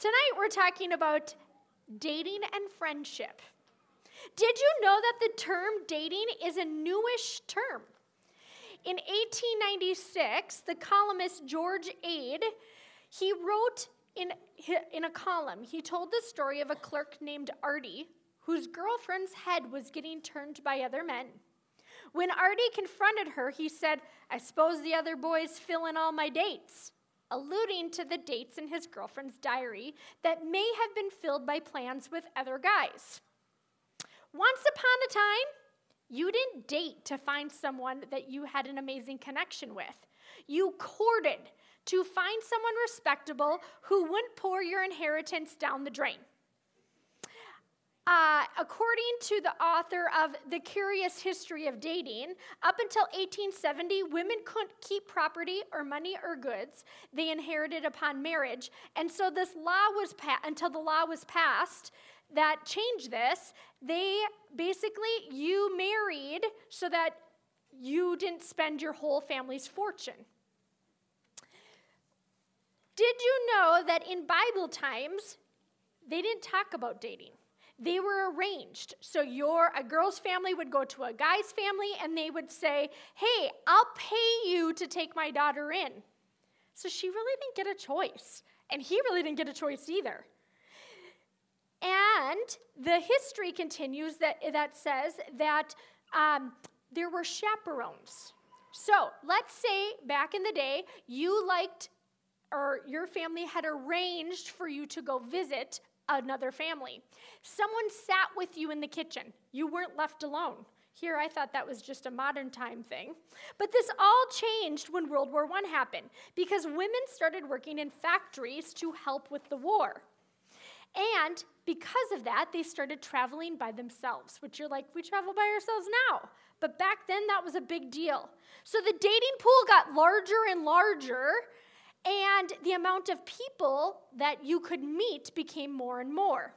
Tonight we're talking about dating and friendship. Did you know that the term dating is a newish term? In 1896, the columnist George Ade, he wrote in, in a column, he told the story of a clerk named Artie whose girlfriend's head was getting turned by other men. When Artie confronted her, he said, I suppose the other boys fill in all my dates, alluding to the dates in his girlfriend's diary that may have been filled by plans with other guys. Once upon a time, you didn't date to find someone that you had an amazing connection with. You courted to find someone respectable who wouldn't pour your inheritance down the drain. Uh, according to the author of The Curious History of Dating, up until 1870, women couldn't keep property or money or goods they inherited upon marriage. And so this law was until the law was passed that changed this, they basically, you married so that you didn't spend your whole family's fortune. Did you know that in Bible times, they didn't talk about dating? They were arranged. So your a girl's family would go to a guy's family and they would say, "Hey, I'll pay you to take my daughter in." So she really didn't get a choice, and he really didn't get a choice either. And the history continues that that says that um, there were chaperones. So let's say back in the day, you liked or your family had arranged for you to go visit another family. Someone sat with you in the kitchen. You weren't left alone. Here, I thought that was just a modern time thing. But this all changed when World War I happened because women started working in factories to help with the war. And because of that, they started traveling by themselves, which you're like, we travel by ourselves now. But back then, that was a big deal. So the dating pool got larger and larger and the amount of people that you could meet became more and more.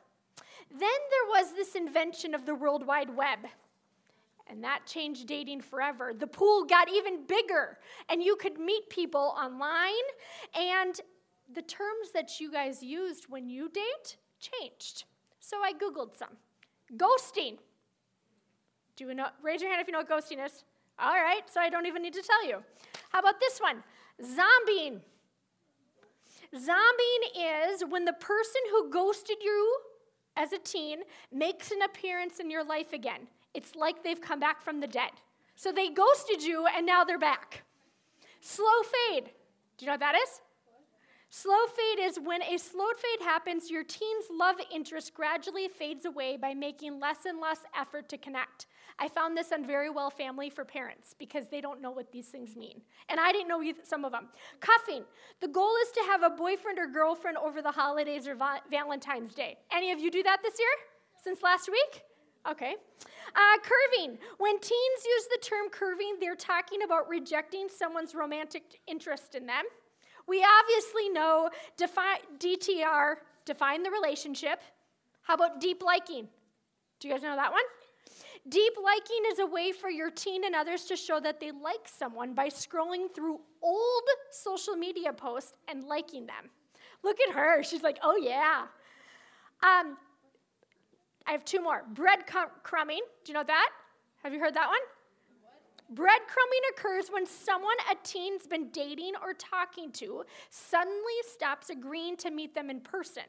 Then there was this invention of the World Wide Web. And that changed dating forever. The pool got even bigger, and you could meet people online, and the terms that you guys used when you date changed. So I Googled some. Ghosting. Do you know? Raise your hand if you know what ghosting is. All right, so I don't even need to tell you. How about this one? Zombieing. Zombieing is when the person who ghosted you as a teen makes an appearance in your life again. It's like they've come back from the dead. So they ghosted you and now they're back. Slow fade. Do you know what that is? Slow fade is when a slow fade happens, your teen's love interest gradually fades away by making less and less effort to connect. I found this on Very Well Family for parents because they don't know what these things mean. And I didn't know some of them. Cuffing. The goal is to have a boyfriend or girlfriend over the holidays or va- Valentine's Day. Any of you do that this year? Since last week? Okay. Uh, curving. When teens use the term curving, they're talking about rejecting someone's romantic interest in them. We obviously know defi- DTR, define the relationship. How about deep liking? Do you guys know that one? Deep liking is a way for your teen and others to show that they like someone by scrolling through old social media posts and liking them. Look at her. She's like, oh, yeah. Um, I have two more. Bread crumbing. Do you know that? Have you heard that one? Breadcrumbing occurs when someone a teen's been dating or talking to suddenly stops agreeing to meet them in person.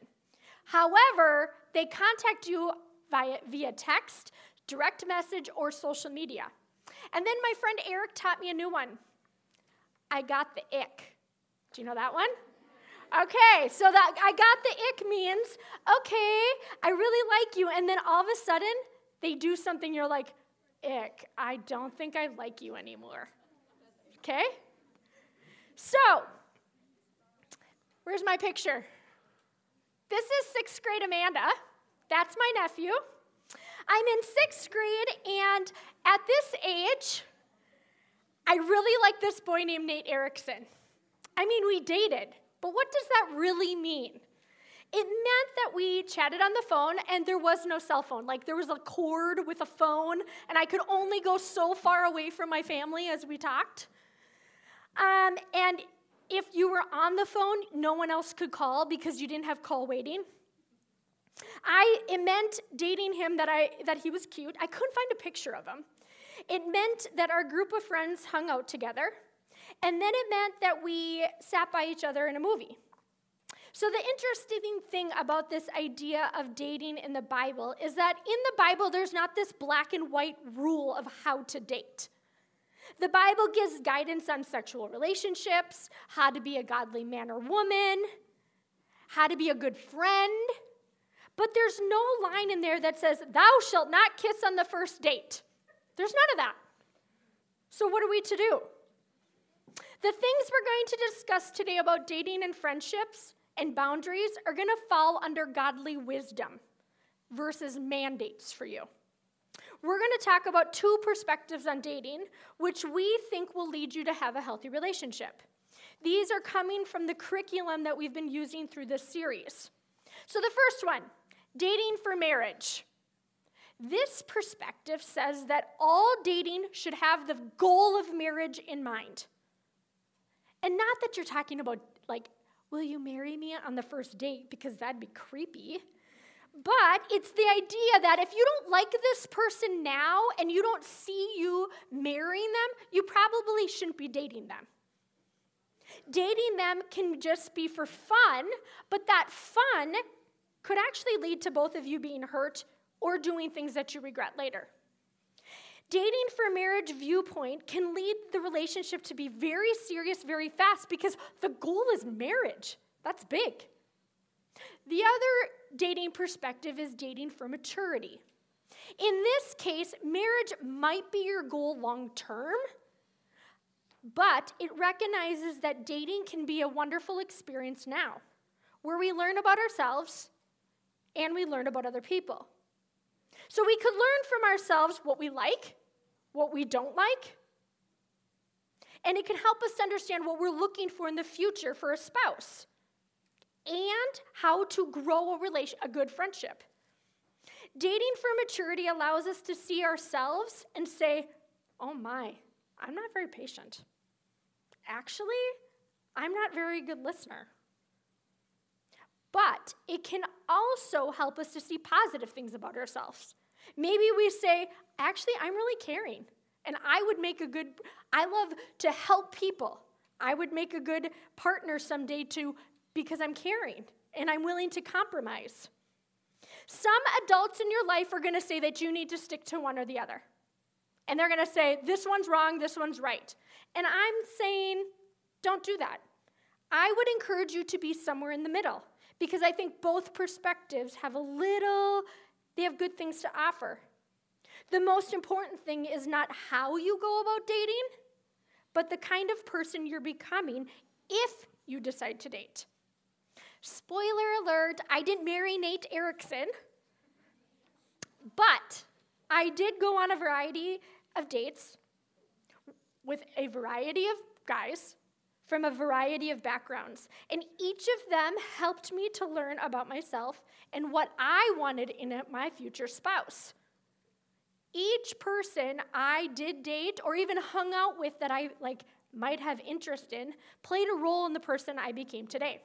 However, they contact you via, via text, direct message, or social media. And then my friend Eric taught me a new one. I got the ick. Do you know that one? Okay, so that I got the ick means, okay, I really like you. And then all of a sudden, they do something you're like, ick, I don't think I like you anymore. Okay? So, where's my picture? This is sixth grade Amanda. That's my nephew. I'm in sixth grade, and at this age, I really like this boy named Nate Erickson. I mean, we dated, but what does that really mean? It meant that we chatted on the phone and there was no cell phone. Like there was a cord with a phone, and I could only go so far away from my family as we talked. Um, and if you were on the phone, no one else could call because you didn't have call waiting. I it meant dating him that I that he was cute. I couldn't find a picture of him. It meant that our group of friends hung out together. And then it meant that we sat by each other in a movie. So, the interesting thing about this idea of dating in the Bible is that in the Bible, there's not this black and white rule of how to date. The Bible gives guidance on sexual relationships, how to be a godly man or woman, how to be a good friend. But there's no line in there that says, Thou shalt not kiss on the first date. There's none of that. So, what are we to do? The things we're going to discuss today about dating and friendships and boundaries are going to fall under godly wisdom versus mandates for you. We're going to talk about two perspectives on dating, which we think will lead you to have a healthy relationship. These are coming from the curriculum that we've been using through this series. So, the first one dating for marriage. This perspective says that all dating should have the goal of marriage in mind. And not that you're talking about, like, will you marry me on the first date? Because that'd be creepy. But it's the idea that if you don't like this person now and you don't see you marrying them, you probably shouldn't be dating them. Dating them can just be for fun, but that fun could actually lead to both of you being hurt or doing things that you regret later. Dating for marriage viewpoint can lead the relationship to be very serious very fast because the goal is marriage. That's big. The other dating perspective is dating for maturity. In this case, marriage might be your goal long term, but it recognizes that dating can be a wonderful experience now, where we learn about ourselves and we learn about other people. So we could learn from ourselves what we like, what we don't like, and it can help us understand what we're looking for in the future for a spouse and how to grow a relation a good friendship. Dating for maturity allows us to see ourselves and say, "Oh my, I'm not very patient. Actually, I'm not very good listener." But it can also help us to see positive things about ourselves. Maybe we say, actually, I'm really caring, and I would make a good, I love to help people. I would make a good partner someday to, because I'm caring and I'm willing to compromise. Some adults in your life are going to say that you need to stick to one or the other. And they're going to say, this one's wrong, this one's right. And I'm saying, don't do that. I would encourage you to be somewhere in the middle because I think both perspectives have a little, they have good things to offer. The most important thing is not how you go about dating, but the kind of person you're becoming if you decide to date. Spoiler alert, I didn't marry Nate Erickson, but I did go on a variety of dates with a variety of guys from a variety of backgrounds. And each of them helped me to learn about myself and what I wanted in my future spouse. Each person I did date or even hung out with that I like might have interest in played a role in the person I became today.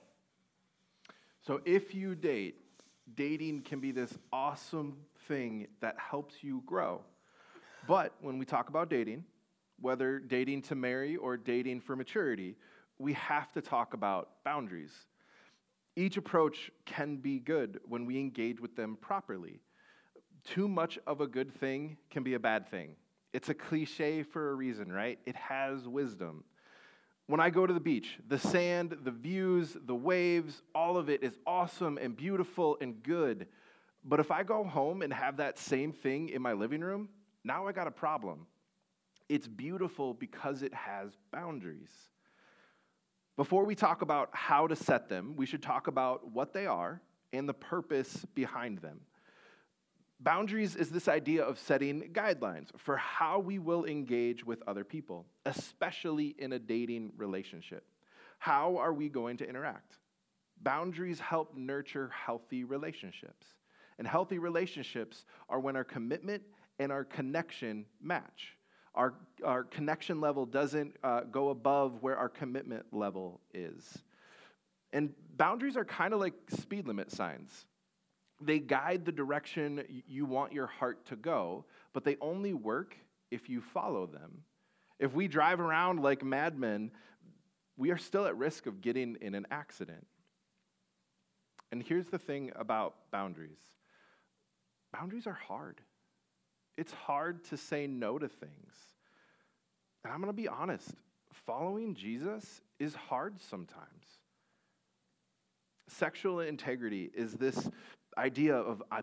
So if you date, dating can be this awesome thing that helps you grow. But when we talk about dating, whether dating to marry or dating for maturity, we have to talk about boundaries. Each approach can be good when we engage with them properly. Too much of a good thing can be a bad thing. It's a cliche for a reason, right? It has wisdom. When I go to the beach, the sand, the views, the waves, all of it is awesome and beautiful and good. But if I go home and have that same thing in my living room, now I got a problem. It's beautiful because it has boundaries. Before we talk about how to set them, we should talk about what they are and the purpose behind them. Boundaries is this idea of setting guidelines for how we will engage with other people, especially in a dating relationship. How are we going to interact? Boundaries help nurture healthy relationships. And healthy relationships are when our commitment and our connection match. Our, our connection level doesn't uh, go above where our commitment level is. And boundaries are kind of like speed limit signs. They guide the direction you want your heart to go, but they only work if you follow them. If we drive around like madmen, we are still at risk of getting in an accident. And here's the thing about boundaries boundaries are hard. It's hard to say no to things. And I'm going to be honest, following Jesus is hard sometimes. Sexual integrity is this idea of I,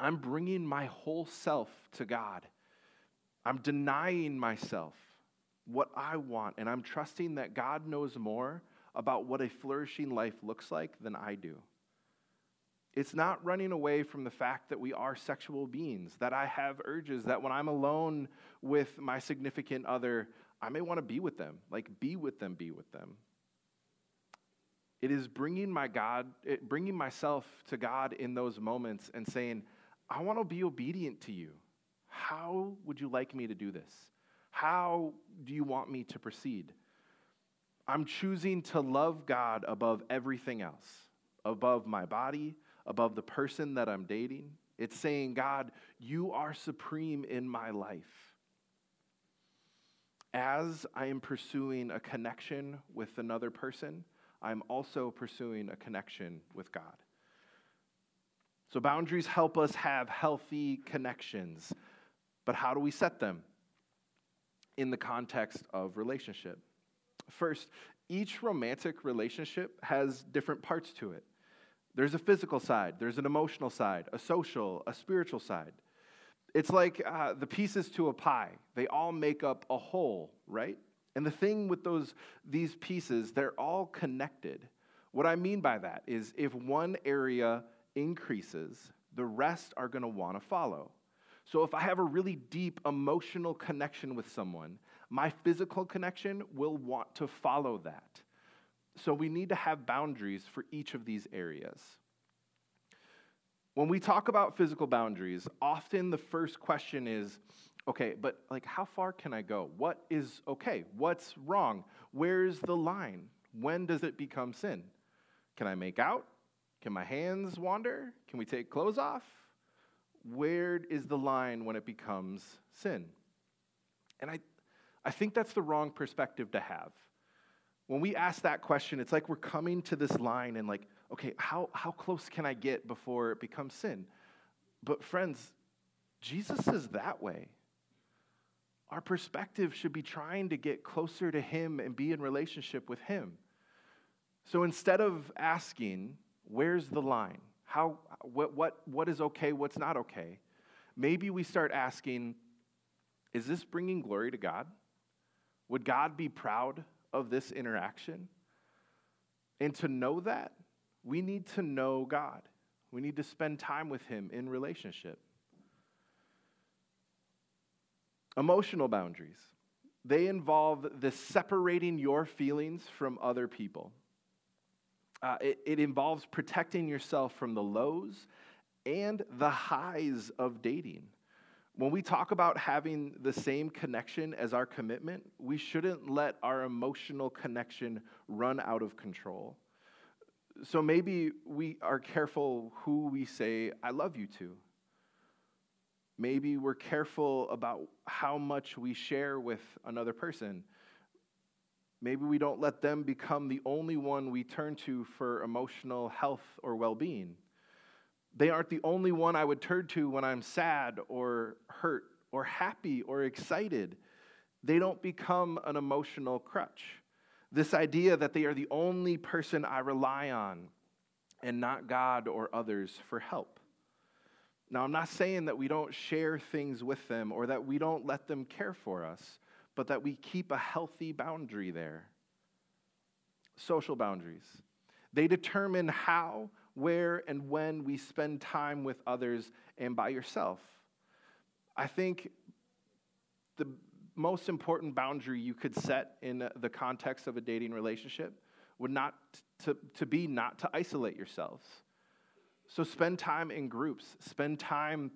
I'm bringing my whole self to God. I'm denying myself what I want, and I'm trusting that God knows more about what a flourishing life looks like than I do. It's not running away from the fact that we are sexual beings, that I have urges, that when I'm alone with my significant other, I may want to be with them. Like, be with them, be with them. It is bringing my God, it, bringing myself to God in those moments and saying, I want to be obedient to you. How would you like me to do this? How do you want me to proceed? I'm choosing to love God above everything else, above my body, above the person that I'm dating. It's saying, God, you are supreme in my life. As I am pursuing a connection with another person, I'm also pursuing a connection with God. So, boundaries help us have healthy connections, but how do we set them? In the context of relationship. First, each romantic relationship has different parts to it. There's a physical side, there's an emotional side, a social, a spiritual side. It's like uh, the pieces to a pie, they all make up a whole, right? And the thing with those, these pieces, they're all connected. What I mean by that is if one area increases, the rest are going to want to follow. So if I have a really deep emotional connection with someone, my physical connection will want to follow that. So we need to have boundaries for each of these areas. When we talk about physical boundaries, often the first question is okay, but like how far can I go? What is okay? What's wrong? Where's the line? When does it become sin? Can I make out? Can my hands wander? Can we take clothes off? Where is the line when it becomes sin? And I, I think that's the wrong perspective to have. When we ask that question, it's like we're coming to this line and, like, okay, how, how close can I get before it becomes sin? But, friends, Jesus is that way. Our perspective should be trying to get closer to Him and be in relationship with Him. So instead of asking, where's the line? How, what, what, what is okay, what's not okay? Maybe we start asking, is this bringing glory to God? Would God be proud of this interaction. And to know that, we need to know God. We need to spend time with Him in relationship. Emotional boundaries. They involve the separating your feelings from other people. Uh, it, it involves protecting yourself from the lows and the highs of dating. When we talk about having the same connection as our commitment, we shouldn't let our emotional connection run out of control. So maybe we are careful who we say, I love you to. Maybe we're careful about how much we share with another person. Maybe we don't let them become the only one we turn to for emotional health or well being. They aren't the only one I would turn to when I'm sad or hurt or happy or excited. They don't become an emotional crutch. This idea that they are the only person I rely on and not God or others for help. Now, I'm not saying that we don't share things with them or that we don't let them care for us, but that we keep a healthy boundary there. Social boundaries. They determine how where and when we spend time with others and by yourself. I think the most important boundary you could set in the context of a dating relationship would not to, to be not to isolate yourselves. So spend time in groups, spend time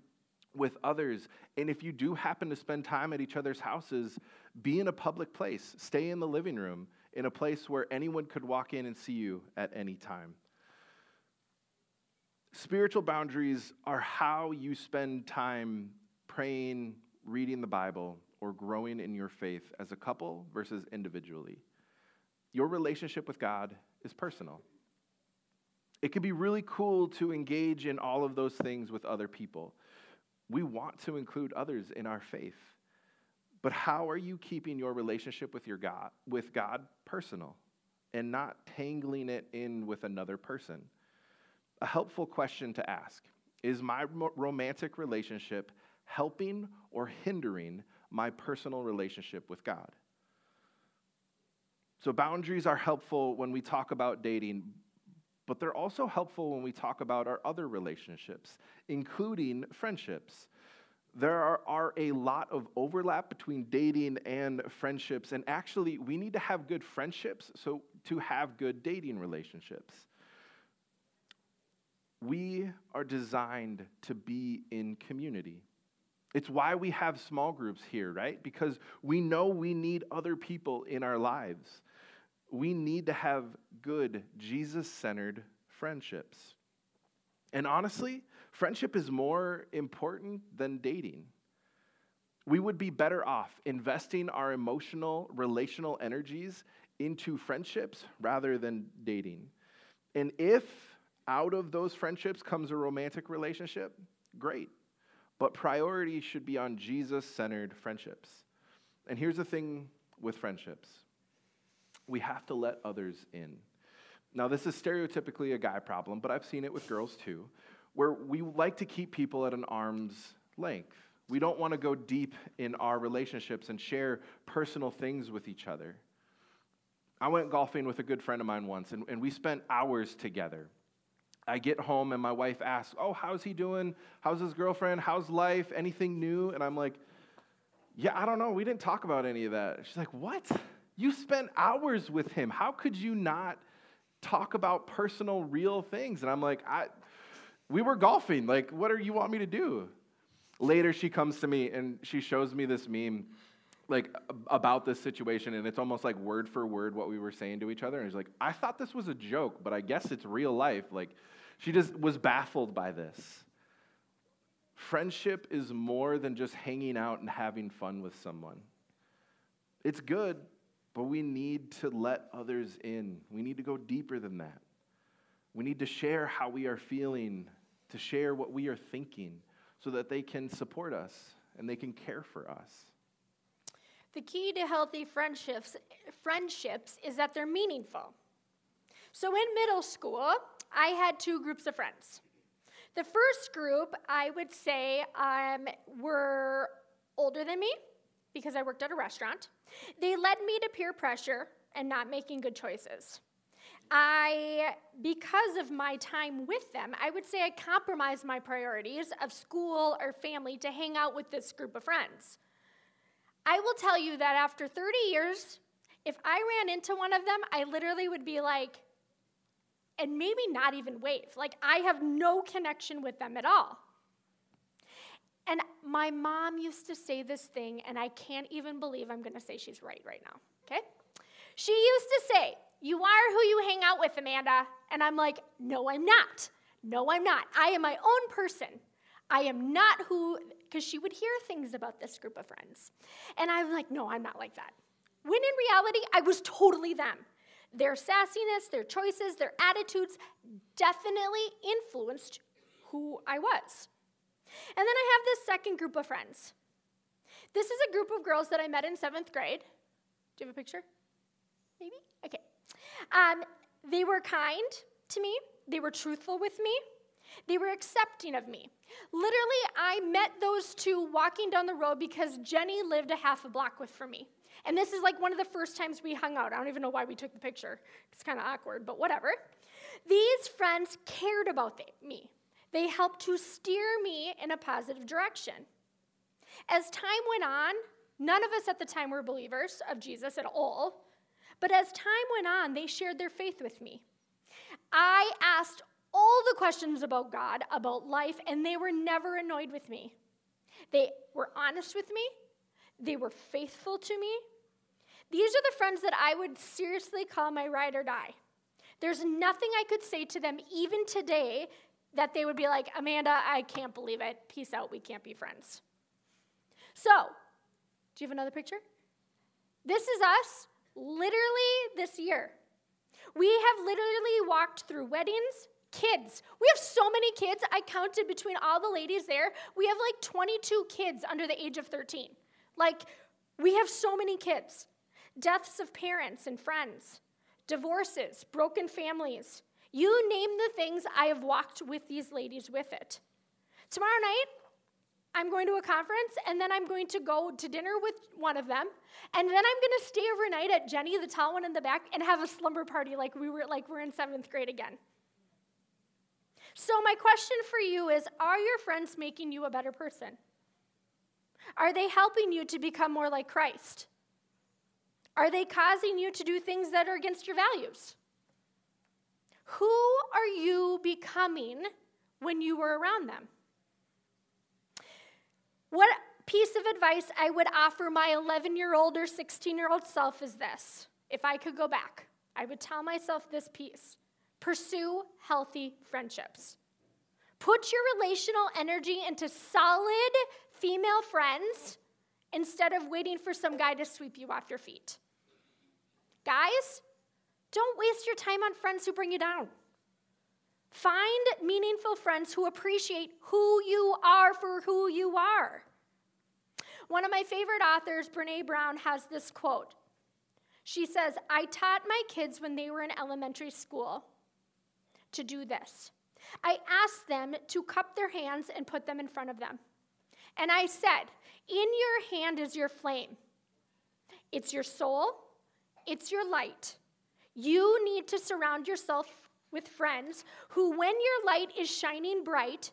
with others. And if you do happen to spend time at each other's houses, be in a public place. Stay in the living room, in a place where anyone could walk in and see you at any time. Spiritual boundaries are how you spend time praying, reading the Bible, or growing in your faith as a couple versus individually. Your relationship with God is personal. It can be really cool to engage in all of those things with other people. We want to include others in our faith. But how are you keeping your relationship with your God with God personal and not tangling it in with another person? A helpful question to ask is my romantic relationship helping or hindering my personal relationship with God? So, boundaries are helpful when we talk about dating, but they're also helpful when we talk about our other relationships, including friendships. There are, are, a lot of overlap between dating and friendships, and actually, we need to have good friendships so to have good dating relationships. We are designed to be in community. It's why we have small groups here, right? Because we know we need other people in our lives. We need to have good, Jesus centered friendships. And honestly, friendship is more important than dating. We would be better off investing our emotional, relational energies into friendships rather than dating. And if out of those friendships comes a romantic relationship, great. But priority should be on Jesus centered friendships. And here's the thing with friendships we have to let others in. Now, this is stereotypically a guy problem, but I've seen it with girls too, where we like to keep people at an arm's length. We don't want to go deep in our relationships and share personal things with each other. I went golfing with a good friend of mine once, and, and we spent hours together. I get home and my wife asks, Oh, how's he doing? How's his girlfriend? How's life? Anything new? And I'm like, Yeah, I don't know. We didn't talk about any of that. She's like, What? You spent hours with him. How could you not talk about personal, real things? And I'm like, I, We were golfing. Like, what do you want me to do? Later, she comes to me and she shows me this meme like about this situation and it's almost like word for word what we were saying to each other and he's like i thought this was a joke but i guess it's real life like she just was baffled by this. Friendship is more than just hanging out and having fun with someone. It's good, but we need to let others in. We need to go deeper than that. We need to share how we are feeling, to share what we are thinking, so that they can support us and they can care for us. The key to healthy friendships, friendships is that they're meaningful. So in middle school, I had two groups of friends. The first group, I would say, um, were older than me because I worked at a restaurant. They led me to peer pressure and not making good choices. I, because of my time with them, I would say I compromised my priorities of school or family to hang out with this group of friends. I will tell you that after 30 years, if I ran into one of them, I literally would be like, and maybe not even wave. Like, I have no connection with them at all. And my mom used to say this thing, and I can't even believe I'm to say she's right right now, okay? She used to say, You are who you hang out with, Amanda. And I'm like, No, I'm not. No, I'm not. I am my own person. I am not who, because she would hear things about this group of friends. And I'm like, No, I'm not like that. When in reality, I was totally them. Their sassiness, their choices, their attitudes definitely influenced who I was. And then I have this second group of friends. This is a group of girls that I met in seventh grade. Do you have a picture? Maybe? Okay. Um, they were kind to me, they were truthful with me, they were accepting of me. Literally, I met those two walking down the road because Jenny lived a half a block with from me. And this is like one of the first times we hung out. I don't even know why we took the picture. It's kind of awkward, but whatever. These friends cared about me. They helped to steer me in a positive direction. As time went on, none of us at the time were believers of Jesus at all. But as time went on, they shared their faith with me. I asked all the questions about God, about life, and they were never annoyed with me. They were honest with me, they were faithful to me. These are the friends that I would seriously call my ride or die. There's nothing I could say to them, even today, that they would be like, Amanda, I can't believe it. Peace out. We can't be friends. So, do you have another picture? This is us literally this year. We have literally walked through weddings, kids. We have so many kids. I counted between all the ladies there. We have like 22 kids under the age of 13. Like, we have so many kids. Deaths of parents and friends, divorces, broken families. You name the things I have walked with these ladies with it. Tomorrow night, I'm going to a conference and then I'm going to go to dinner with one of them. And then I'm going to stay overnight at Jenny, the tall one in the back, and have a slumber party like we were like we're in seventh grade again. So my question for you is are your friends making you a better person? Are they helping you to become more like Christ? Are they causing you to do things that are against your values? Who are you becoming when you were around them? What piece of advice I would offer my 11 year old or 16 year old self is this. If I could go back, I would tell myself this piece pursue healthy friendships. Put your relational energy into solid female friends instead of waiting for some guy to sweep you off your feet. Guys, don't waste your time on friends who bring you down. Find meaningful friends who appreciate who you are for who you are. One of my favorite authors, Brene Brown, has this quote. She says, I taught my kids when they were in elementary school to do this. I asked them to cup their hands and put them in front of them. And I said, In your hand is your flame. It's your soul, it's your light. You need to surround yourself with friends who, when your light is shining bright,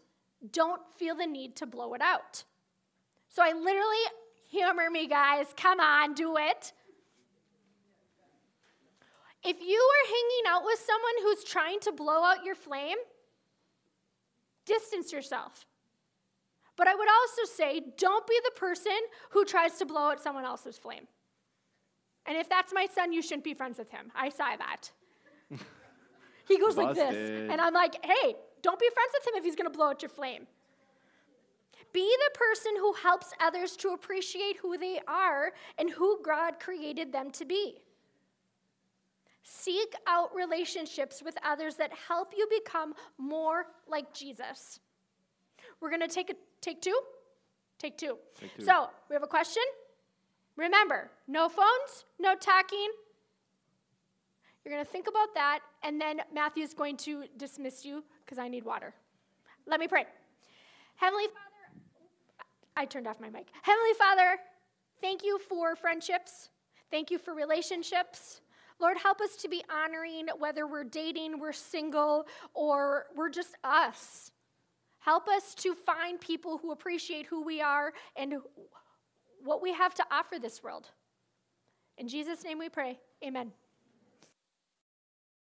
don't feel the need to blow it out. So I literally, humor me, guys, come on, do it. If you are hanging out with someone who's trying to blow out your flame, distance yourself. But I would also say, don't be the person who tries to blow out someone else's flame. And if that's my son, you shouldn't be friends with him. I saw that. he goes like this. And I'm like, hey, don't be friends with him if he's going to blow out your flame. Be the person who helps others to appreciate who they are and who God created them to be. Seek out relationships with others that help you become more like Jesus. We're going to take a take two. Take two. Take two. So, we have a question. Remember, no phones, no talking. You're going to think about that, and then Matthew's going to dismiss you because I need water. Let me pray. Heavenly Father, I turned off my mic. Heavenly Father, thank you for friendships. Thank you for relationships. Lord, help us to be honoring whether we're dating, we're single, or we're just us. Help us to find people who appreciate who we are and what we have to offer this world. In Jesus' name we pray. Amen.